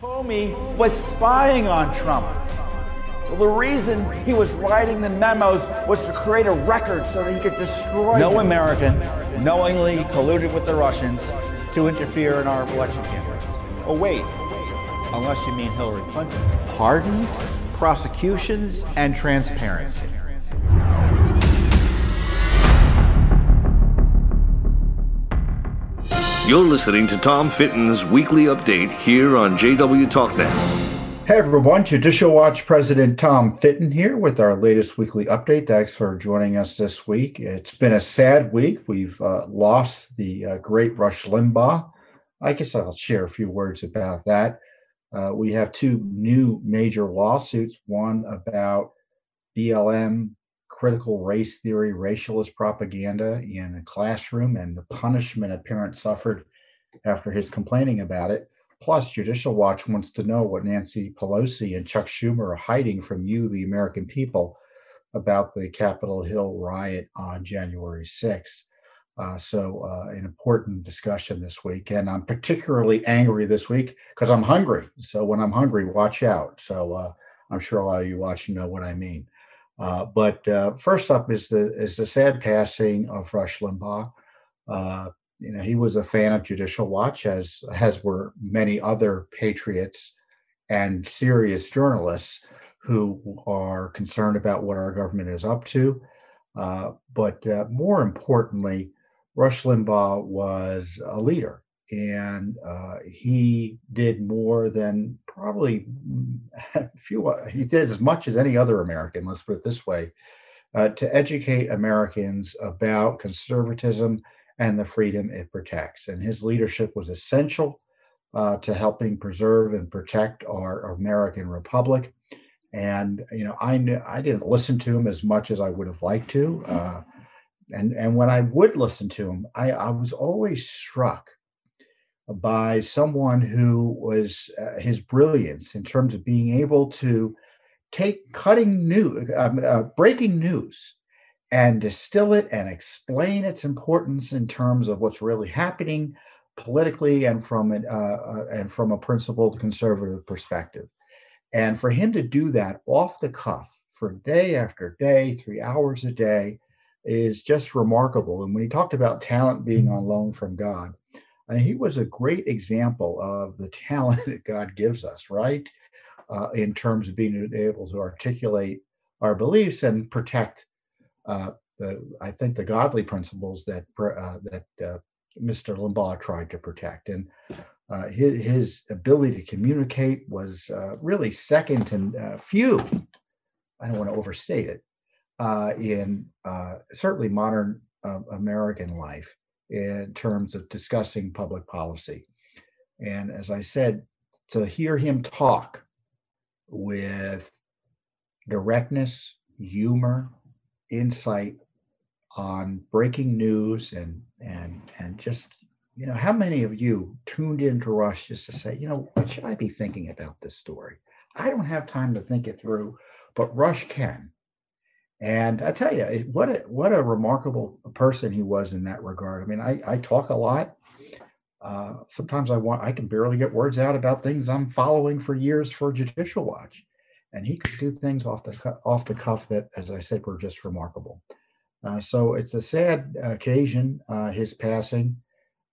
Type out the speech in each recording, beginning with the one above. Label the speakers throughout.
Speaker 1: Comey was spying on Trump. Well, the reason he was writing the memos was to create a record so that he could destroy.
Speaker 2: No
Speaker 1: them.
Speaker 2: American knowingly colluded with the Russians to interfere in our election campaigns. Oh, wait, unless you mean Hillary Clinton. Pardons, prosecutions, and transparency.
Speaker 3: You're listening to Tom Fitton's weekly update here on JW TalkNet.
Speaker 4: Hey everyone, Judicial Watch President Tom Fitton here with our latest weekly update. Thanks for joining us this week. It's been a sad week. We've uh, lost the uh, great Rush Limbaugh. I guess I'll share a few words about that. Uh, we have two new major lawsuits one about BLM critical race theory, racialist propaganda in a classroom, and the punishment a parent suffered after his complaining about it. Plus, Judicial Watch wants to know what Nancy Pelosi and Chuck Schumer are hiding from you, the American people, about the Capitol Hill riot on January 6th. Uh, so, uh, an important discussion this week. And I'm particularly angry this week because I'm hungry. So, when I'm hungry, watch out. So, uh, I'm sure a lot of you watching know what I mean. Uh, but uh, first up is the is the sad passing of Rush Limbaugh. Uh, you know, he was a fan of Judicial Watch, as as were many other patriots and serious journalists who are concerned about what our government is up to. Uh, but uh, more importantly, Rush Limbaugh was a leader and uh, he did more than probably a few. Uh, he did as much as any other American. Let's put it this way: uh, to educate Americans about conservatism and the freedom it protects. And his leadership was essential uh, to helping preserve and protect our American republic. And you know, I knew, I didn't listen to him as much as I would have liked to. Uh, and and when I would listen to him, I, I was always struck by someone who was uh, his brilliance in terms of being able to take cutting news, um, uh, breaking news, and distill it and explain its importance in terms of what's really happening politically and from an, uh, uh, and from a principled conservative perspective. And for him to do that off the cuff for day after day, three hours a day, is just remarkable. And when he talked about talent being on loan from God, and he was a great example of the talent that God gives us, right? Uh, in terms of being able to articulate our beliefs and protect uh, the, I think, the godly principles that uh, that uh, Mr. Limbaugh tried to protect. And uh, his, his, ability to communicate was uh, really second to few. I don't want to overstate it in certainly modern American life in terms of discussing public policy. And as I said, to hear him talk with directness, humor, insight on breaking news and and and just you know how many of you tuned into rush just to say you know what should i be thinking about this story i don't have time to think it through but rush can and I tell you, what a what a remarkable person he was in that regard. I mean, I, I talk a lot. Uh, sometimes I want I can barely get words out about things I'm following for years for Judicial Watch, and he could do things off the off the cuff that, as I said, were just remarkable. Uh, so it's a sad occasion, uh, his passing.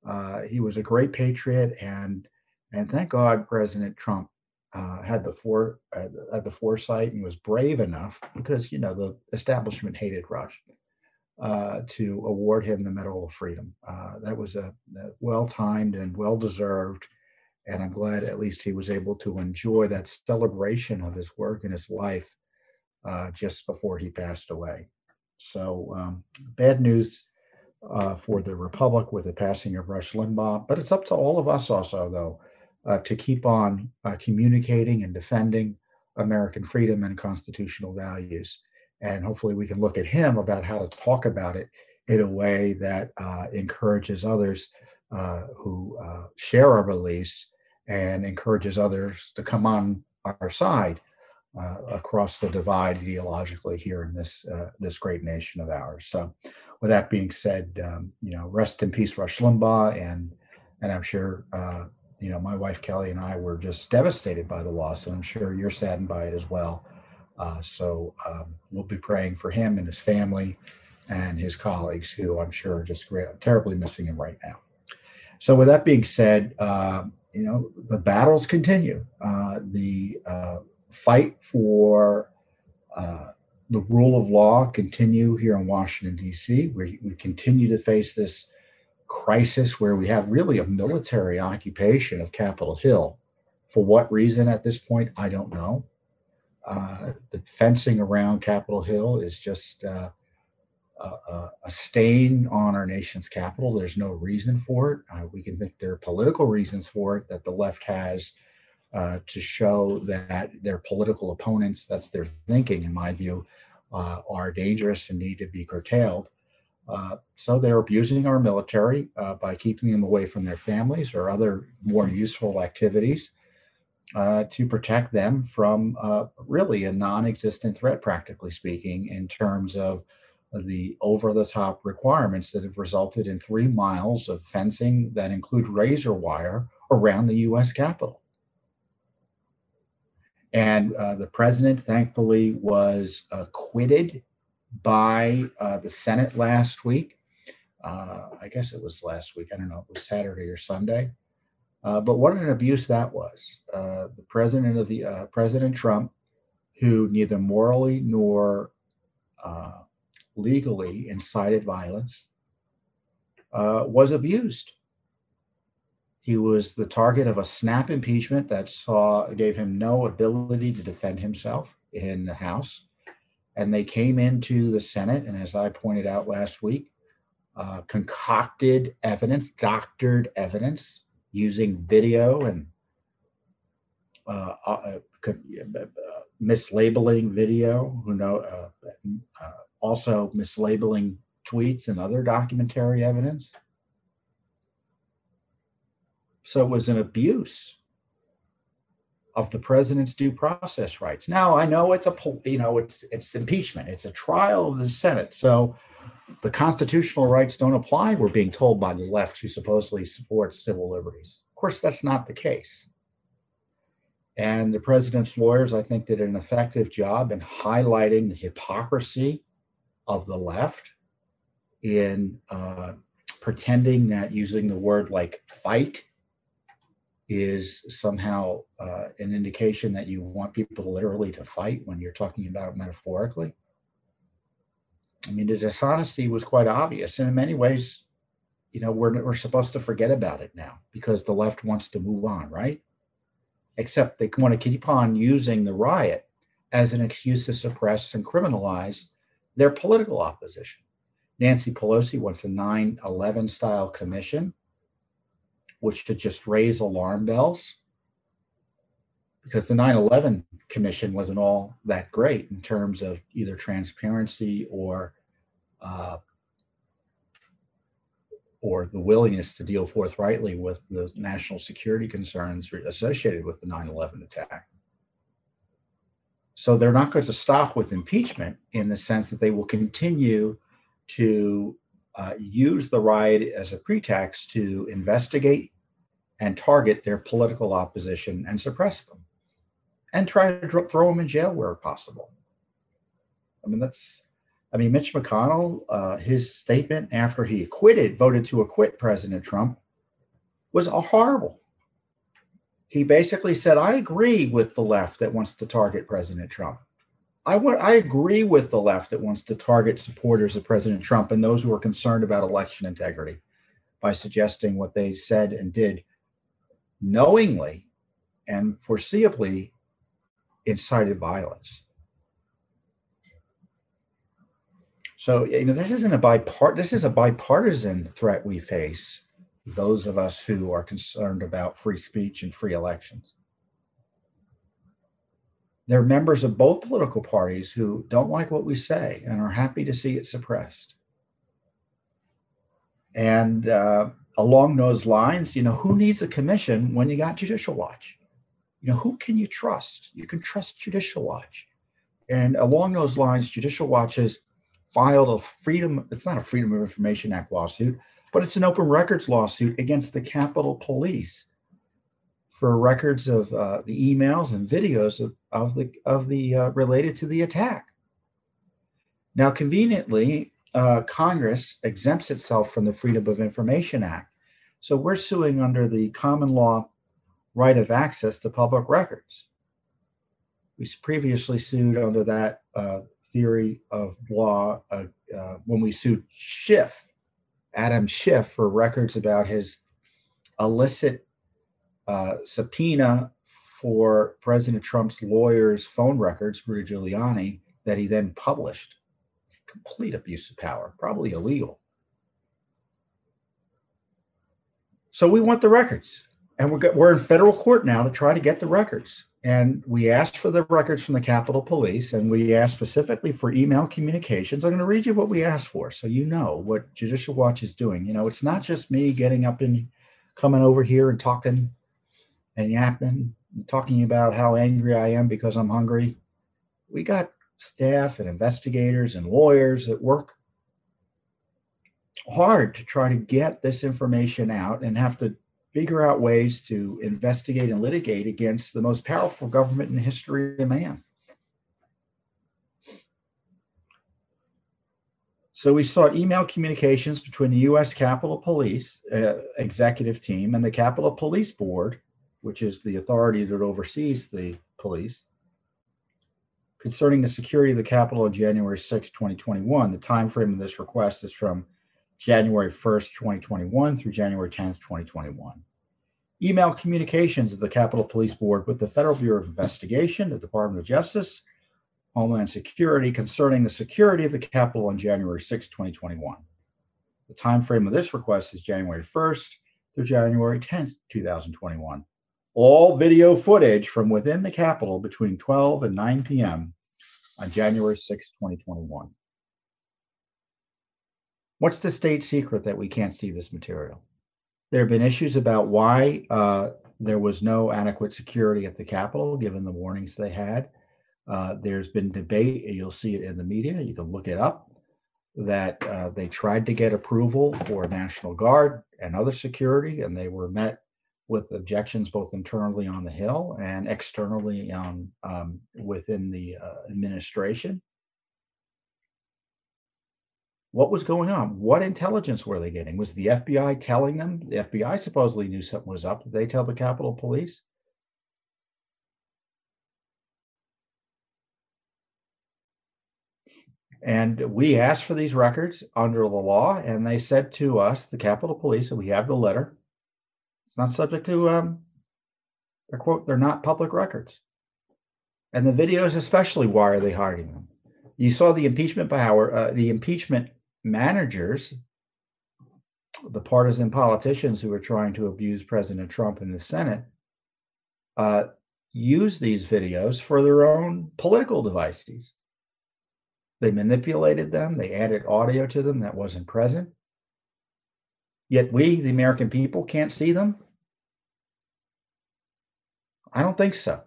Speaker 4: Uh, he was a great patriot, and and thank God President Trump uh, had the for uh, had the foresight and was brave enough because you know the establishment hated Rush uh, to award him the Medal of Freedom. Uh, that was a, a well timed and well deserved, and I'm glad at least he was able to enjoy that celebration of his work and his life uh, just before he passed away. So um, bad news. Uh, for the Republic with the passing of Rush Limbaugh, but it's up to all of us also, though, uh, to keep on uh, communicating and defending American freedom and constitutional values. And hopefully, we can look at him about how to talk about it in a way that uh, encourages others uh, who uh, share our beliefs and encourages others to come on our side uh, across the divide ideologically here in this this great nation of ours. So, with that being said, um, you know, rest in peace, Rush Limbaugh, and and I'm sure you know, my wife Kelly and I were just devastated by the loss, and I'm sure you're saddened by it as well. Uh, so um, we'll be praying for him and his family and his colleagues, who I'm sure are just terribly missing him right now. So, with that being said, uh, you know, the battles continue. Uh, the uh, fight for uh, the rule of law continue here in Washington D.C. We continue to face this crisis where we have really a military occupation of Capitol Hill. For what reason at this point, I don't know. Uh, the fencing around Capitol Hill is just uh, a, a, stain on our nation's capital. There's no reason for it. Uh, we can think there are political reasons for it that the left has uh, to show that their political opponents, that's their thinking, in my view, uh, are dangerous and need to be curtailed. Uh, so they're abusing our military uh, by keeping them away from their families or other more useful activities uh, to protect them from really a non existent threat, practically speaking, in terms of the over the top requirements that have resulted in three miles of fencing that include razor wire around the US Capitol. And uh, the president, thankfully, was acquitted by uh, the Senate last week. Uh, I guess it was last week. I don't know. It was Saturday or Sunday. Uh, but what an abuse that was. Uh, the president of the uh, President Trump, who neither morally nor legally incited violence, uh, was abused. He was the target of a snap impeachment that saw gave him no ability to defend himself in the House, and they came into the Senate, and as I pointed out last week, uh, concocted evidence, doctored evidence using video and uh, uh, uh, uh mislabeling video. Who know? Uh, also mislabeling tweets and other documentary evidence. So it was an abuse of the president's due process rights. Now I know it's a you know it's it's impeachment. It's a trial of the Senate. So the constitutional rights don't apply. We're being told by the left who supposedly supports civil liberties. Of course, that's not the case. And the president's lawyers, I think, did an effective job in highlighting the hypocrisy of the left in uh, pretending that using the word like fight is somehow uh, an indication that you want people literally to fight when you're talking about it metaphorically. I mean, the dishonesty was quite obvious. And in many ways, you know, we're, we're supposed to forget about it now because the left wants to move on, right? Except they want to keep on using the riot as an excuse to suppress and criminalize their political opposition. Nancy Pelosi wants a 9 11 style commission, which should just raise alarm bells because the 9 11 commission wasn't all that great in terms of either transparency or uh, or the willingness to deal forthrightly with the national security concerns associated with the 9 11 attack. So they're not going to stop with impeachment in the sense that they will continue to uh, use the riot as a pretext to investigate and target their political opposition and suppress them and try to throw them in jail where possible. I mean, that's, I mean, Mitch McConnell, uh, his statement after he acquitted, voted to acquit President Trump was horrible he basically said, I agree with the left that wants to target President Trump. I, w- I agree with the left that wants to target supporters of President Trump and those who are concerned about election integrity by suggesting what they said and did knowingly and foreseeably incited violence. So you know this isn't a bipart this is a bipartisan threat we face those of us who are concerned about free speech and free elections. They're members of both political parties who don't like what we say and are happy to see it suppressed. And uh, along those lines, you know, who needs a commission when you got Judicial Watch? You know, who can you trust? You can trust Judicial Watch. And along those lines, Judicial Watch has filed a freedom, it's not a Freedom of Information Act lawsuit, but it's an open records lawsuit against the Capitol Police for records of uh, the emails and videos of, of the of the uh, related to the attack. Now, conveniently, uh, Congress exempts itself from the Freedom of Information Act, so we're suing under the common law right of access to public records. We previously sued under that uh, theory of law uh, uh, when we sued Schiff, Adam Schiff, for records about his illicit uh, subpoena for President Trump's lawyer's phone records, Rudy Giuliani, that he then published. Complete abuse of power, probably illegal. So we want the records, and we're, we're in federal court now to try to get the records. And we asked for the records from the Capitol Police, and we asked specifically for email communications. I'm going to read you what we asked for so you know what Judicial Watch is doing. You know, it's not just me getting up and coming over here and talking and yapping, and talking about how angry I am because I'm hungry. We got staff and investigators and lawyers that work hard to try to get this information out and have to figure out ways to investigate and litigate against the most powerful government in the history of man. So we sought email communications between the U.S. Capitol Police uh, executive team and the Capitol Police Board, which is the authority that oversees the police, concerning the security of the Capitol on January 6, 2021. The time frame of this request is from January 1st, 2021 through January 10th, 2021 email communications of the Capitol Police Board with the Federal Bureau of Investigation, the Department of Justice, Homeland Security concerning the security of the Capitol on January 6, 2021. The time frame of this request is January 1st through January 10th, 2021. All video footage from within the Capitol between 12 and 9 p.m. on January 6, 2021. What's the state secret that we can't see this material? There have been issues about why uh, there was no adequate security at the Capitol, given the warnings they had. Uh, there's been debate, you'll see it in the media, you can look it up, that uh, they tried to get approval for National Guard and other security, and they were met with objections both internally on the Hill and externally um, within the uh, administration what was going on? What intelligence were they getting? Was the FBI telling them? The FBI supposedly knew something was up. Did they tell the Capitol Police? And we asked for these records under the law, and they said to us, the Capitol Police, and we have the letter. It's not subject to um, a quote. They're not public records, and the videos, especially. Why are they hiding them? You saw the impeachment power, uh, the impeachment managers, the partisan politicians who are trying to abuse President Trump in the Senate, uh, use these videos for their own political devices. They manipulated them, they added audio to them that wasn't present. Yet we, the American people, can't see them? I don't think so.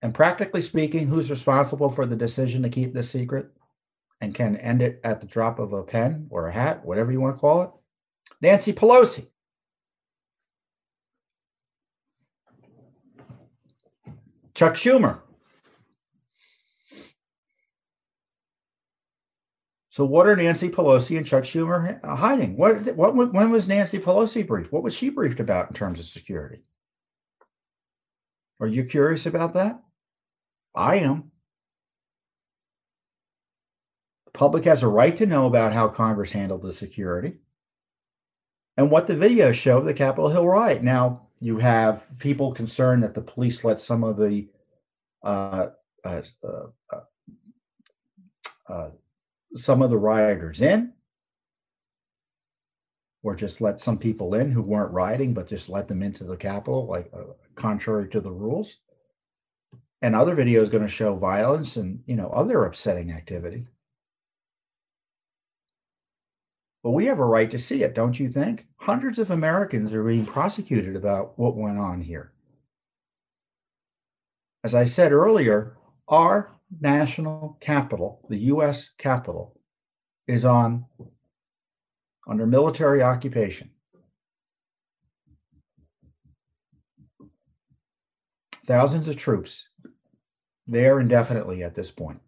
Speaker 4: And practically speaking, who's responsible for the decision to keep this secret? and can end it at the drop of a pen or a hat, whatever you want to call it. Nancy Pelosi. Chuck Schumer. So, what are Nancy Pelosi and Chuck Schumer hiding? What, what, when was Nancy Pelosi briefed? What was she briefed about in terms of security? Are you curious about that? I am The public has a right to know about how Congress handled the security and what the videos show of the Capitol Hill riot. Now, you have people concerned that the police let some of the uh, uh, uh, uh, some of the rioters in, or just let some people in who weren't rioting, but just let them into the Capitol, like uh, contrary to the rules. And other videos going to show violence and you know other upsetting activity. But we have a right to see it, don't you think? Hundreds of Americans are being prosecuted about what went on here. As I said earlier, our national capital, the US capital, is on under military occupation. thousands of troops there indefinitely at this point.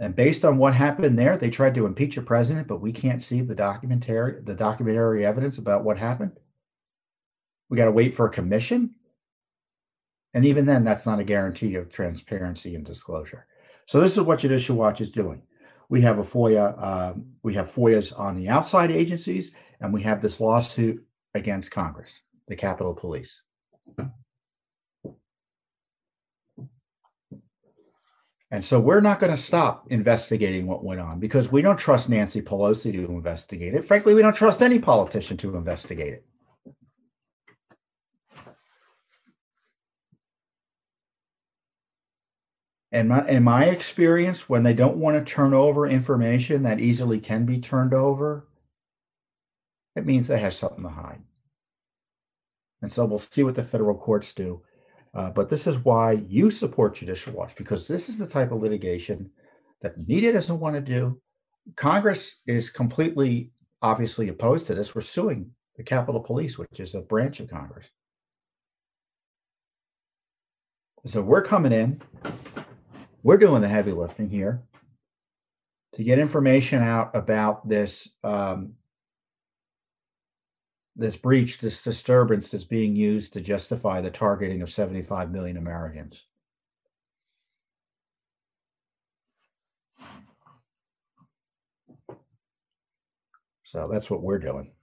Speaker 4: And based on what happened there, they tried to impeach a president, but we can't see the documentary, the documentary evidence about what happened. We got to wait for a commission. And even then, that's not a guarantee of transparency and disclosure. So this is what Judicial Watch is doing. We have a FOIA, uh, we have FOIAs on the outside agencies, and we have this lawsuit against Congress, the Capitol Police. And so we're not going to stop investigating what went on because we don't trust Nancy Pelosi to investigate it. Frankly, we don't trust any politician to investigate it. And my, in my experience, when they don't want to turn over information that easily can be turned over, it means they have something to hide. And so we'll see what the federal courts do. Uh, but this is why you support Judicial Watch, because this is the type of litigation that media doesn't want to do. Congress is completely, obviously opposed to this. We're suing the Capitol Police, which is a branch of Congress. So we're coming in, we're doing the heavy lifting here to get information out about this um, this breach, this disturbance that's being used to justify the targeting of 75 million Americans. So that's what we're doing.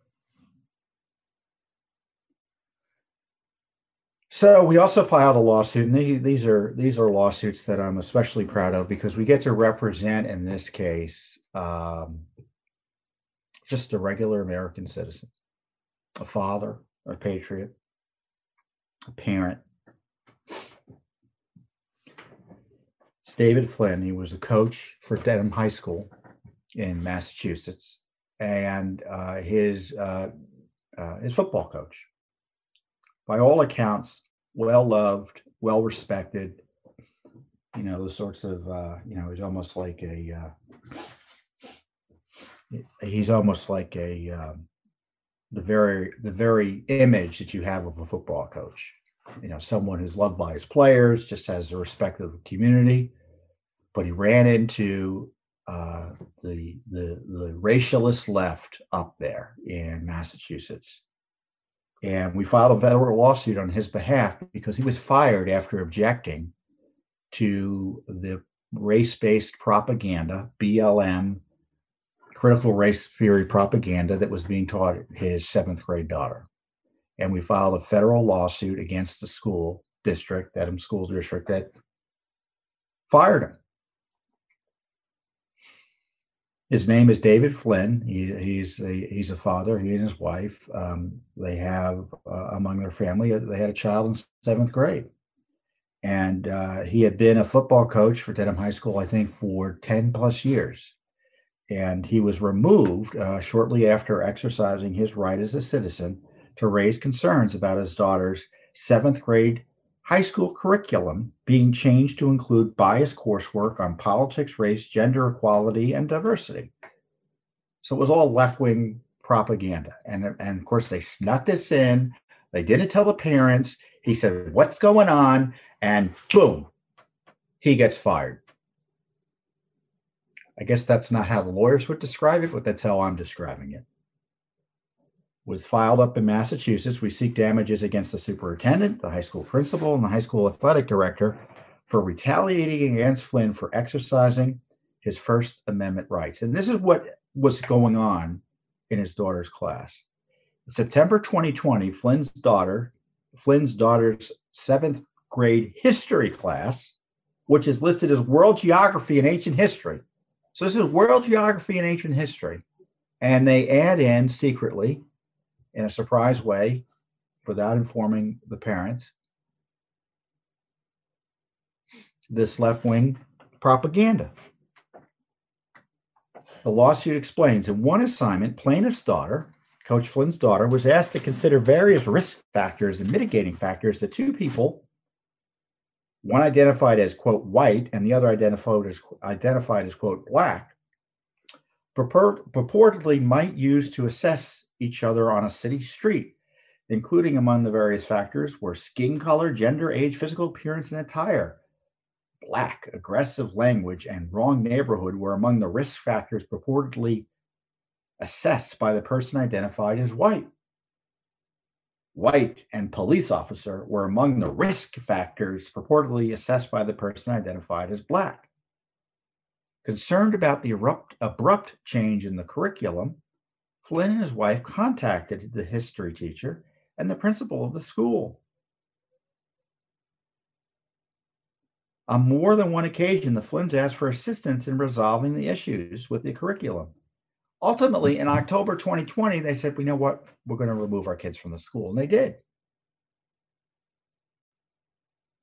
Speaker 4: So we also filed a lawsuit, and these are these are lawsuits that I'm especially proud of because we get to represent in this case um, just a regular American citizen a father, a patriot, a parent. It's David Flynn. He was a coach for Dedham High School in Massachusetts, and uh, his uh, uh, his football coach. By all accounts, well loved, well respected. You know the sorts of uh, you know he's almost like a uh, he's almost like a um, the very the very image that you have of a football coach. You know, someone who's loved by his players, just has the respect of the community. But he ran into uh, the the the racialist left up there in Massachusetts, and we filed a federal lawsuit on his behalf because he was fired after objecting to the race-based propaganda BLM critical race theory propaganda that was being taught his seventh grade daughter. And we filed a federal lawsuit against the school district, Dedham School District, that fired him. His name is David Flynn. He, he's a, he's a father. He and his wife. Um, they have uh, among their family. Uh, they had a child in seventh grade, and uh, he had been a football coach for Dedham High School, I think, for ten plus years and he was removed uh, shortly after exercising his right as a citizen to raise concerns about his daughter's seventh grade high school curriculum being changed to include biased coursework on politics, race, gender equality, and diversity. So it was all left wing propaganda. And, and of course, they snuck this in. They didn't tell the parents. He said, What's going on? And boom, he gets fired. I guess that's not how the lawyers would describe it, but that's how I'm describing it. Was filed up in Massachusetts. We seek damages against the superintendent, the high school principal, and the high school athletic director for retaliating against Flynn for exercising his First Amendment rights. And this is what was going on in his daughter's class. In September 2020, Flynn's daughter, Flynn's daughter's seventh grade history class, which is listed as world geography and ancient history, so this is world geography and ancient history. And they add in secretly, in a surprise way, without informing the parents, this left wing propaganda. The lawsuit explains in one assignment, plaintiff's daughter, Coach Flynn's daughter, was asked to consider various risk factors and mitigating factors that two people one identified as quote white and the other identified as identified as quote black purport, purportedly might use to assess each other on a city street, including among the various factors were skin color, gender, age, physical appearance, and attire. Black, aggressive language, and wrong neighborhood were among the risk factors purportedly assessed by the person identified as white. White and police officer were among the risk factors purportedly assessed by the person identified as black. Concerned about the abrupt, abrupt change in the curriculum, Flynn and his wife contacted the history teacher and the principal of the school. On more than one occasion, the Flynns asked for assistance in resolving the issues with the curriculum. Ultimately, in October 2020, they said, "We know what? We're going to remove our kids from the school," and they did.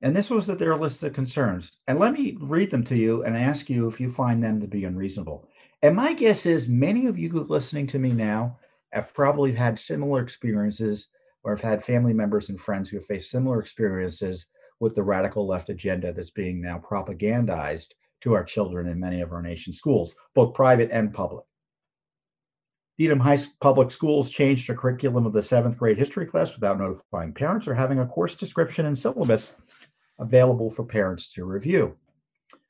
Speaker 4: And this was their list of concerns. And let me read them to you and ask you if you find them to be unreasonable. And my guess is many of you listening to me now have probably had similar experiences or have had family members and friends who have faced similar experiences with the radical left agenda that's being now propagandized to our children in many of our nation's schools, both private and public. Dedham High Public Schools changed the curriculum of the seventh grade history class without notifying parents or having a course description and syllabus available for parents to review.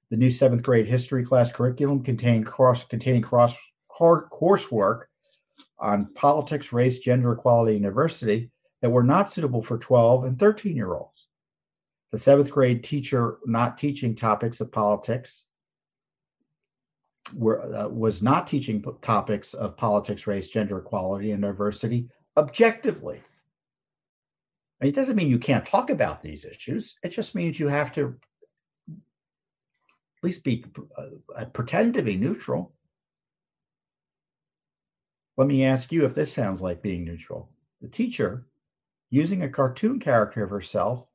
Speaker 4: The new seventh grade history class curriculum contained cross, containing cross coursework on politics, race, gender equality, and diversity that were not suitable for 12 and 13 year olds. The seventh grade teacher not teaching topics of politics were, uh, was not teaching topics of politics, race, gender equality, and diversity objectively. it doesn't mean you can't talk about these issues. It just means you have to at least be uh, pretend to be neutral. Let me ask you if this sounds like being neutral. The teacher using a cartoon character of herself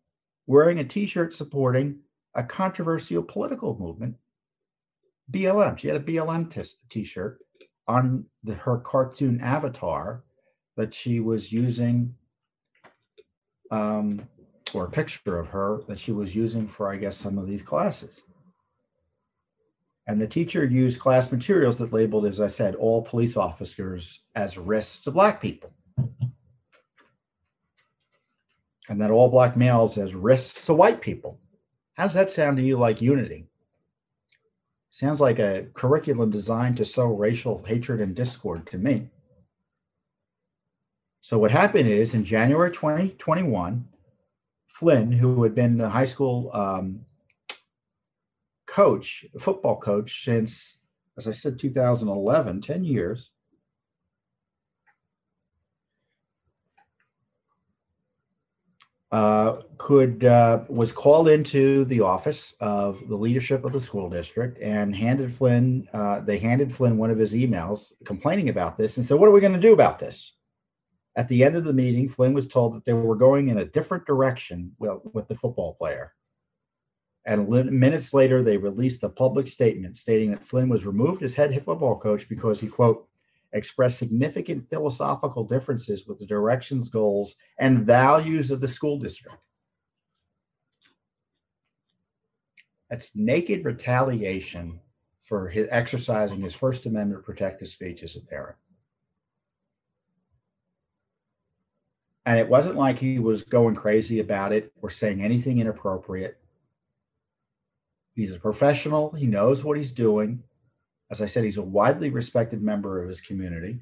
Speaker 4: wearing a t-shirt supporting a controversial political movement BLM. She had a BLM t- shirt on the, her cartoon avatar that she was using, um, or a picture of her that she was using for, I guess, some of these classes. And the teacher used class materials that labeled, as I said, all police officers as risks to Black people. And that all Black males as risks to white people. How does that sound to you like unity? Sounds like a curriculum designed to sow racial hatred and discord to me. So, what happened is in January 2021, Flynn, who had been the high school um, coach, football coach since, as I said, 2011, 10 years. Uh, could uh, was called into the office of the leadership of the school district and handed Flynn. Uh, they handed Flynn one of his emails complaining about this and said, "What are we going to do about this?" At the end of the meeting, Flynn was told that they were going in a different direction with, with the football player. And minutes later, they released a public statement stating that Flynn was removed as head football coach because he, quote, expressed significant philosophical differences with the directions, goals, and values of the school district. That's naked retaliation for his exercising his First Amendment protected speech as a parent. And it wasn't like he was going crazy about it or saying anything inappropriate. He's a professional. He knows what he's doing. As I said, he's a widely respected member of his community.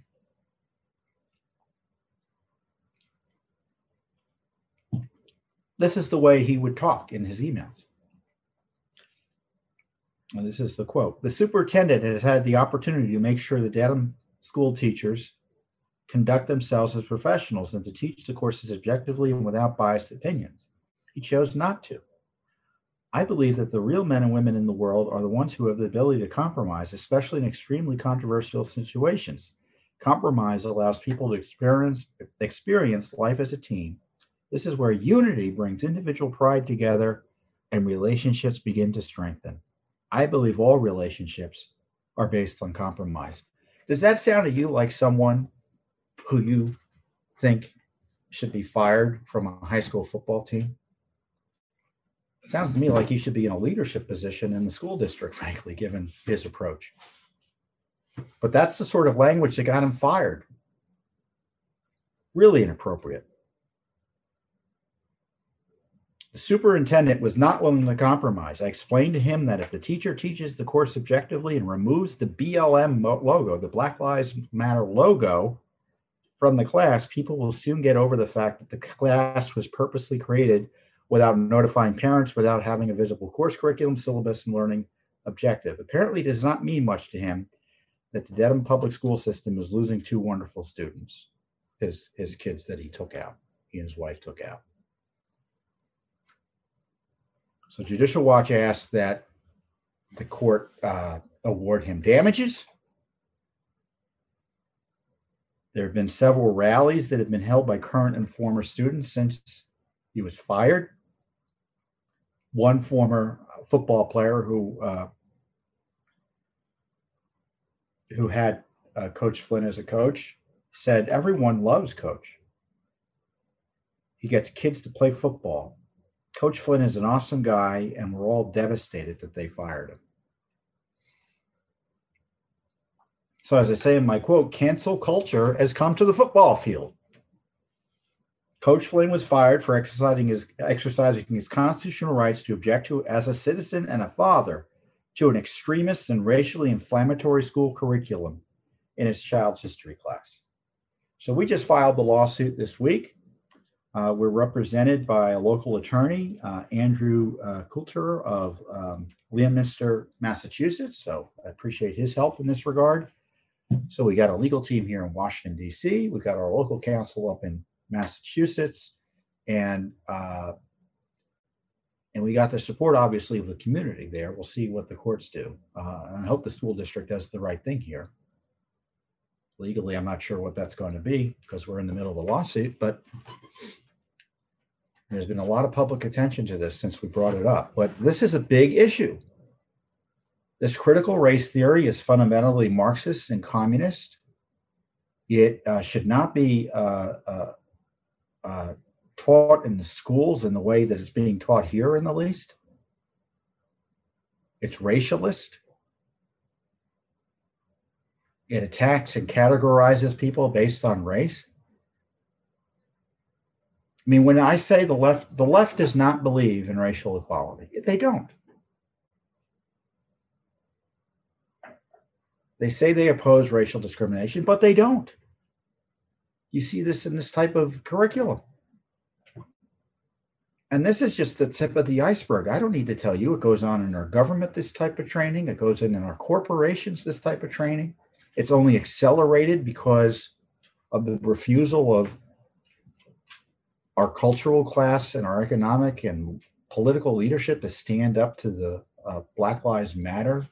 Speaker 4: This is the way he would talk in his emails. And this is the quote The superintendent has had the opportunity to make sure the Dedham school teachers conduct themselves as professionals and to teach the courses objectively and without biased opinions. He chose not to. I believe that the real men and women in the world are the ones who have the ability to compromise, especially in extremely controversial situations. Compromise allows people to experience experience life as a team. This is where unity brings individual pride together and relationships begin to strengthen. I believe all relationships are based on compromise. Does that sound to you like someone who you think should be fired from a high school football team? Sounds to me like he should be in a leadership position in the school district, frankly, given his approach. But that's the sort of language that got him fired. Really inappropriate. The superintendent was not willing to compromise. I explained to him that if the teacher teaches the course objectively and removes the BLM logo, the Black Lives Matter logo, from the class, people will soon get over the fact that the class was purposely created without notifying parents, without having a visible course curriculum, syllabus, and learning objective. Apparently, it does not mean much to him that the Dedham public school system is losing two wonderful students, his, his kids that he took out, he and his wife took out. So Judicial Watch asked that the court uh, award him damages. There have been several rallies that have been held by current and former students since he was fired. One former football player who uh, who had uh, Coach Flynn as a coach said everyone loves Coach. He gets kids to play football. Coach Flynn is an awesome guy, and we're all devastated that they fired him. So, as I say in my quote, cancel culture has come to the football field. Coach Flynn was fired for exercising his exercising his constitutional rights to object to as a citizen and a father to an extremist and racially inflammatory school curriculum in his child's history class. So we just filed the lawsuit this week. Uh, we're represented by a local attorney, uh, Andrew uh, Coulter of um, Leominster, Massachusetts. So I appreciate his help in this regard. So we got a legal team here in Washington, D.C. We've got our local counsel up in Massachusetts, and uh, and we got the support, obviously, of the community there. We'll see what the courts do, uh, and I hope the school district does the right thing here. Legally, I'm not sure what that's going to be because we're in the middle of a lawsuit, but there's been a lot of public attention to this since we brought it up. But this is a big issue. This critical race theory is fundamentally Marxist and communist. It uh, should not be uh, uh, taught in the schools in the way that it's being taught here, in the least. It's racialist. It attacks and categorizes people based on race. I mean, when I say the left, the left does not believe in racial equality. They don't. They say they oppose racial discrimination, but they don't. You see this in this type of curriculum. And this is just the tip of the iceberg. I don't need to tell you. It goes on in our government, this type of training. It goes in in our corporations, this type of training. It's only accelerated because of the refusal of our cultural class and our economic and political leadership to stand up to the uh, Black Lives Matter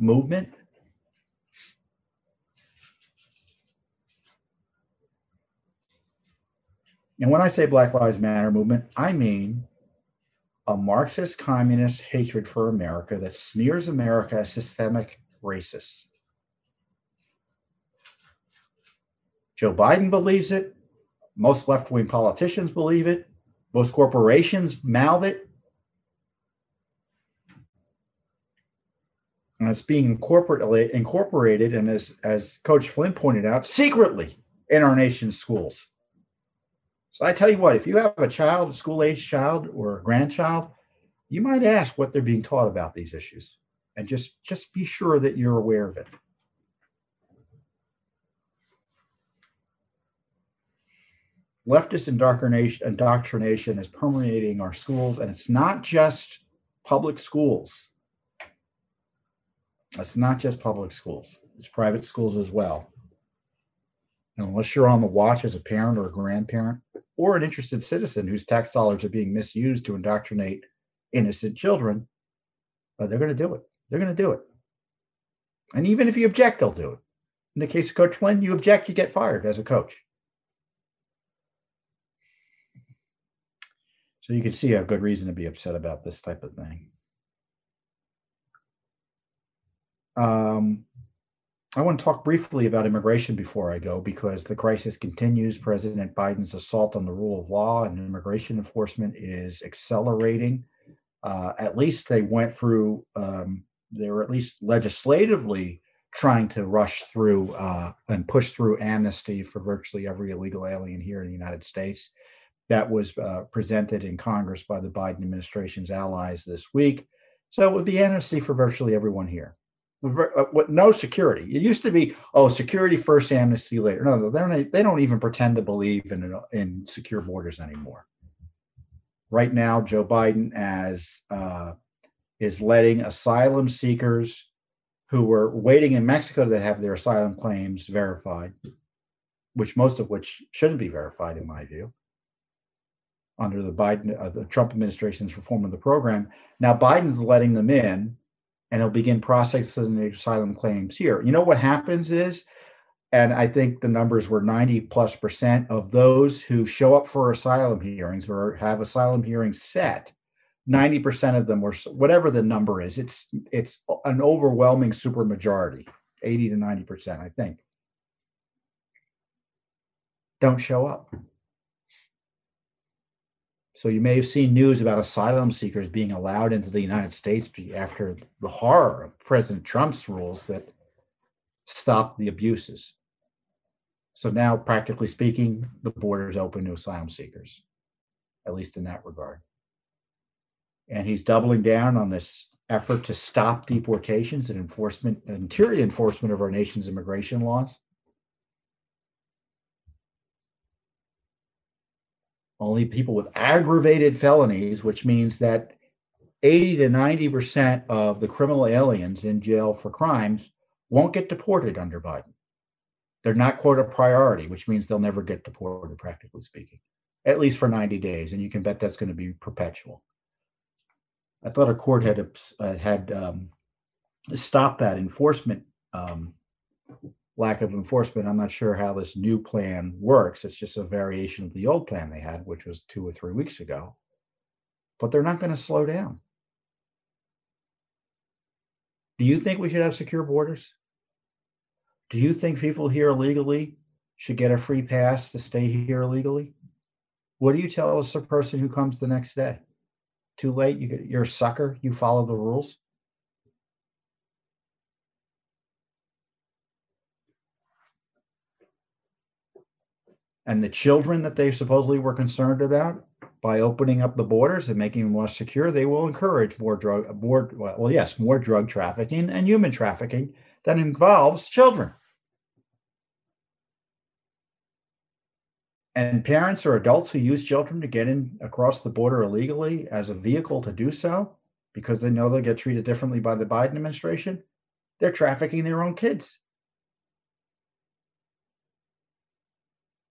Speaker 4: movement. And when I say Black Lives Matter movement, I mean a Marxist communist hatred for America that smears America as systemic racist. Joe Biden believes it. Most left wing politicians believe it. Most corporations mouth it. and it's being incorporated, incorporated and as, as Coach Flynn pointed out, secretly in our nation's schools. So I tell you what, if you have a child, a school age child or a grandchild, you might ask what they're being taught about these issues and just, just be sure that you're aware of it. Leftist indoctrination, indoctrination is permeating our schools, and it's not just public schools it's not just public schools, it's private schools as well. Unless you're on the watch as a parent or a grandparent or an interested citizen whose tax dollars are being misused to indoctrinate innocent children, uh, they're going to do it. They're going to do it. And even if you object, they'll do it. In the case of Coach Flynn, you object, you get fired as a coach. So you can see a good reason to be upset about this type of thing. Um, I want to talk briefly about immigration before I go because the crisis continues. President Biden's assault on the rule of law and immigration enforcement is accelerating. Uh, at least they went through, um, they were at least legislatively trying to rush through uh, and push through amnesty for virtually every illegal alien here in the United States. That was uh, presented in Congress by the Biden administration's allies this week. So it would be amnesty for virtually everyone here. With, uh, no security. It used to be, oh, security first, amnesty later. No, they don't, they don't even pretend to believe in, in secure borders anymore. Right now, Joe Biden as uh, is letting asylum seekers who were waiting in Mexico to have their asylum claims verified, which most of which shouldn't be verified in my view, under the Biden, uh, the Trump administration's reform of the program. Now Biden's letting them in, and he'll begin processing the asylum claims here. You know what happens is, and I think the numbers were 90 plus percent of those who show up for asylum hearings or have asylum hearings set 90% of them were whatever the number is it's it's an overwhelming super majority 80 to 90% i think don't show up so you may have seen news about asylum seekers being allowed into the united states after the horror of president trump's rules that stop the abuses so now practically speaking the border is open to asylum seekers at least in that regard and he's doubling down on this effort to stop deportations and enforcement, interior enforcement of our nation's immigration laws. Only people with aggravated felonies, which means that 80 to 90% of the criminal aliens in jail for crimes won't get deported under Biden. They're not quote a priority, which means they'll never get deported, practically speaking, at least for 90 days. And you can bet that's going to be perpetual. I thought a court had uh, had um, stopped that enforcement um, lack of enforcement. I'm not sure how this new plan works. It's just a variation of the old plan they had, which was two or three weeks ago. But they're not going to slow down. Do you think we should have secure borders? Do you think people here illegally should get a free pass to stay here illegally? What do you tell us a person who comes the next day? too late. You get, you're a sucker. You follow the rules. And the children that they supposedly were concerned about by opening up the borders and making them more secure, they will encourage more drug, more well, yes, more drug trafficking and human trafficking that involves children. and parents or adults who use children to get in across the border illegally as a vehicle to do so because they know they'll get treated differently by the Biden administration, they're trafficking their own kids.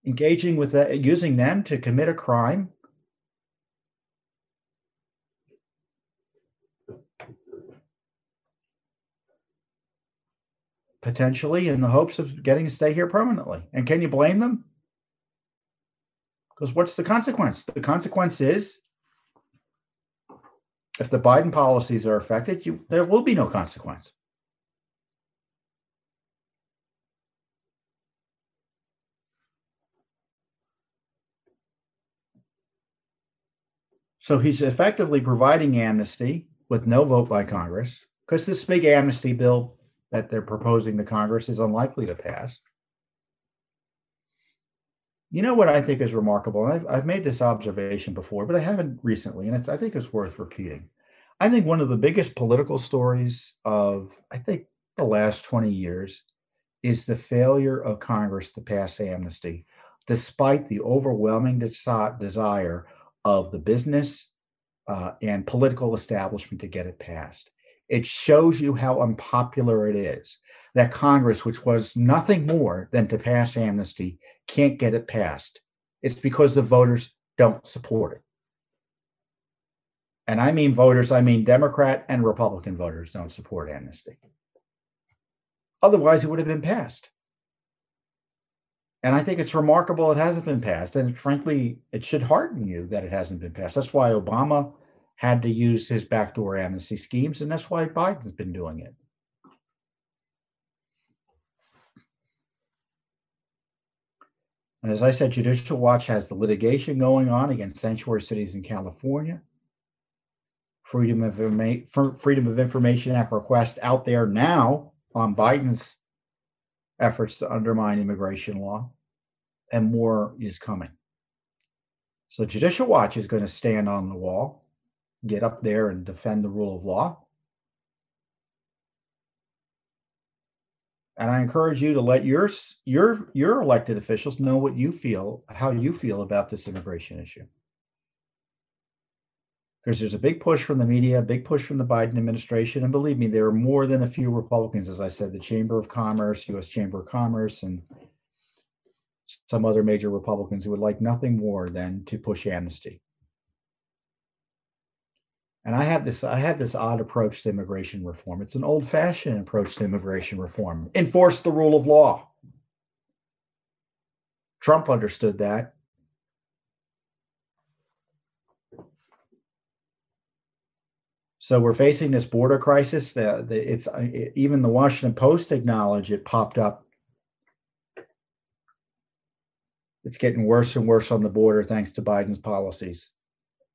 Speaker 4: Engaging with that, using them to commit a crime. Potentially in the hopes of getting to stay here permanently. And can you blame them? Because what's the consequence? The consequence is if the Biden policies are affected, you, there will be no consequence. So he's effectively providing amnesty with no vote by Congress because this big amnesty bill that they're proposing to Congress is unlikely to pass. You know what I think is remarkable, and I've, I've made this observation before, but I haven't recently, and I think it's worth repeating. I think one of the biggest political stories of, I think, the last 20 years is the failure of Congress to pass amnesty, despite the overwhelming desire of the business uh, and political establishment to get it passed. It shows you how unpopular it is that Congress, which was nothing more than to pass amnesty, can't get it passed. It's because the voters don't support it. And I mean voters, I mean Democrat and Republican voters don't support amnesty. Otherwise, it would have been passed. And I think it's remarkable it hasn't been passed. And frankly, it should hearten you that it hasn't been passed. That's why Obama had to use his backdoor amnesty schemes, and that's why Biden's been doing it. And as I said, Judicial Watch has the litigation going on against sanctuary cities in California. Freedom of, Freedom of Information Act request out there now on Biden's efforts to undermine immigration law, and more is coming. So, Judicial Watch is going to stand on the wall, get up there and defend the rule of law. And I encourage you to let your your your elected officials know what you feel, how you feel about this immigration issue. Because there's a big push from the media, big push from the Biden administration, and believe me, there are more than a few Republicans, as I said, the Chamber of Commerce, U.S. Chamber of Commerce, and some other major Republicans who would like nothing more than to push amnesty. And I have this I have this odd approach to immigration reform. It's an old-fashioned approach to immigration reform. Enforce the rule of law. Trump understood that. So we're facing this border crisis. Uh, it's uh, even the Washington Post acknowledged it popped up. It's getting worse and worse on the border thanks to Biden's policies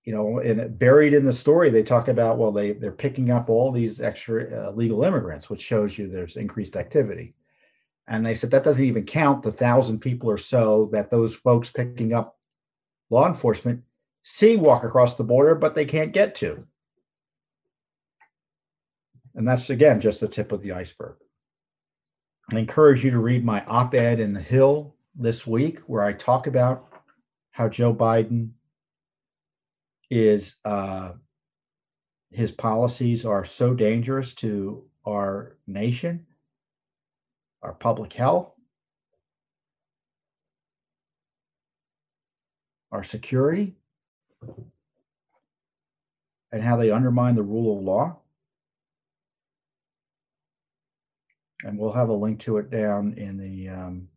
Speaker 4: you know, and buried in the story, they talk about well, they they're picking up all these extra uh, legal immigrants, which shows you there's increased activity. And they said that doesn't even count the thousand people or so that those folks picking up law enforcement see walk across the border, but they can't get to. And that's again just the tip of the iceberg. I encourage you to read my op ed in The Hill this week, where I talk about how Joe Biden is uh, his policies are so dangerous to our nation, our public health, our security, and how they undermine the rule of law. And we'll have a link to it down in the um,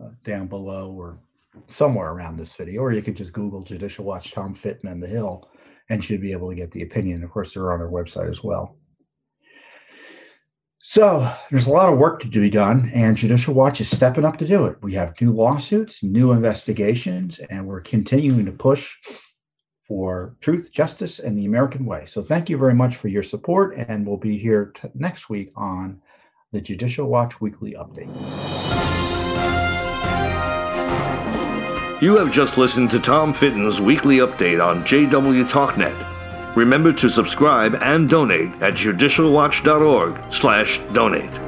Speaker 4: uh, down below or somewhere around this video, or you could just Google Judicial Watch Tom Fitton and the Hill and should be able to get the opinion. Of course, they're on our website as well. So there's a lot of work to be done, and Judicial Watch is stepping up to do it. We have new lawsuits, new investigations, and we're continuing to push for truth, justice, and the American way. So thank you very much for your support, and we'll be here t- next week on the Judicial Watch Weekly Update.
Speaker 3: You have just listened to Tom Fitton's weekly update on JW TalkNet. Remember to subscribe and donate at judicialwatch.org/donate.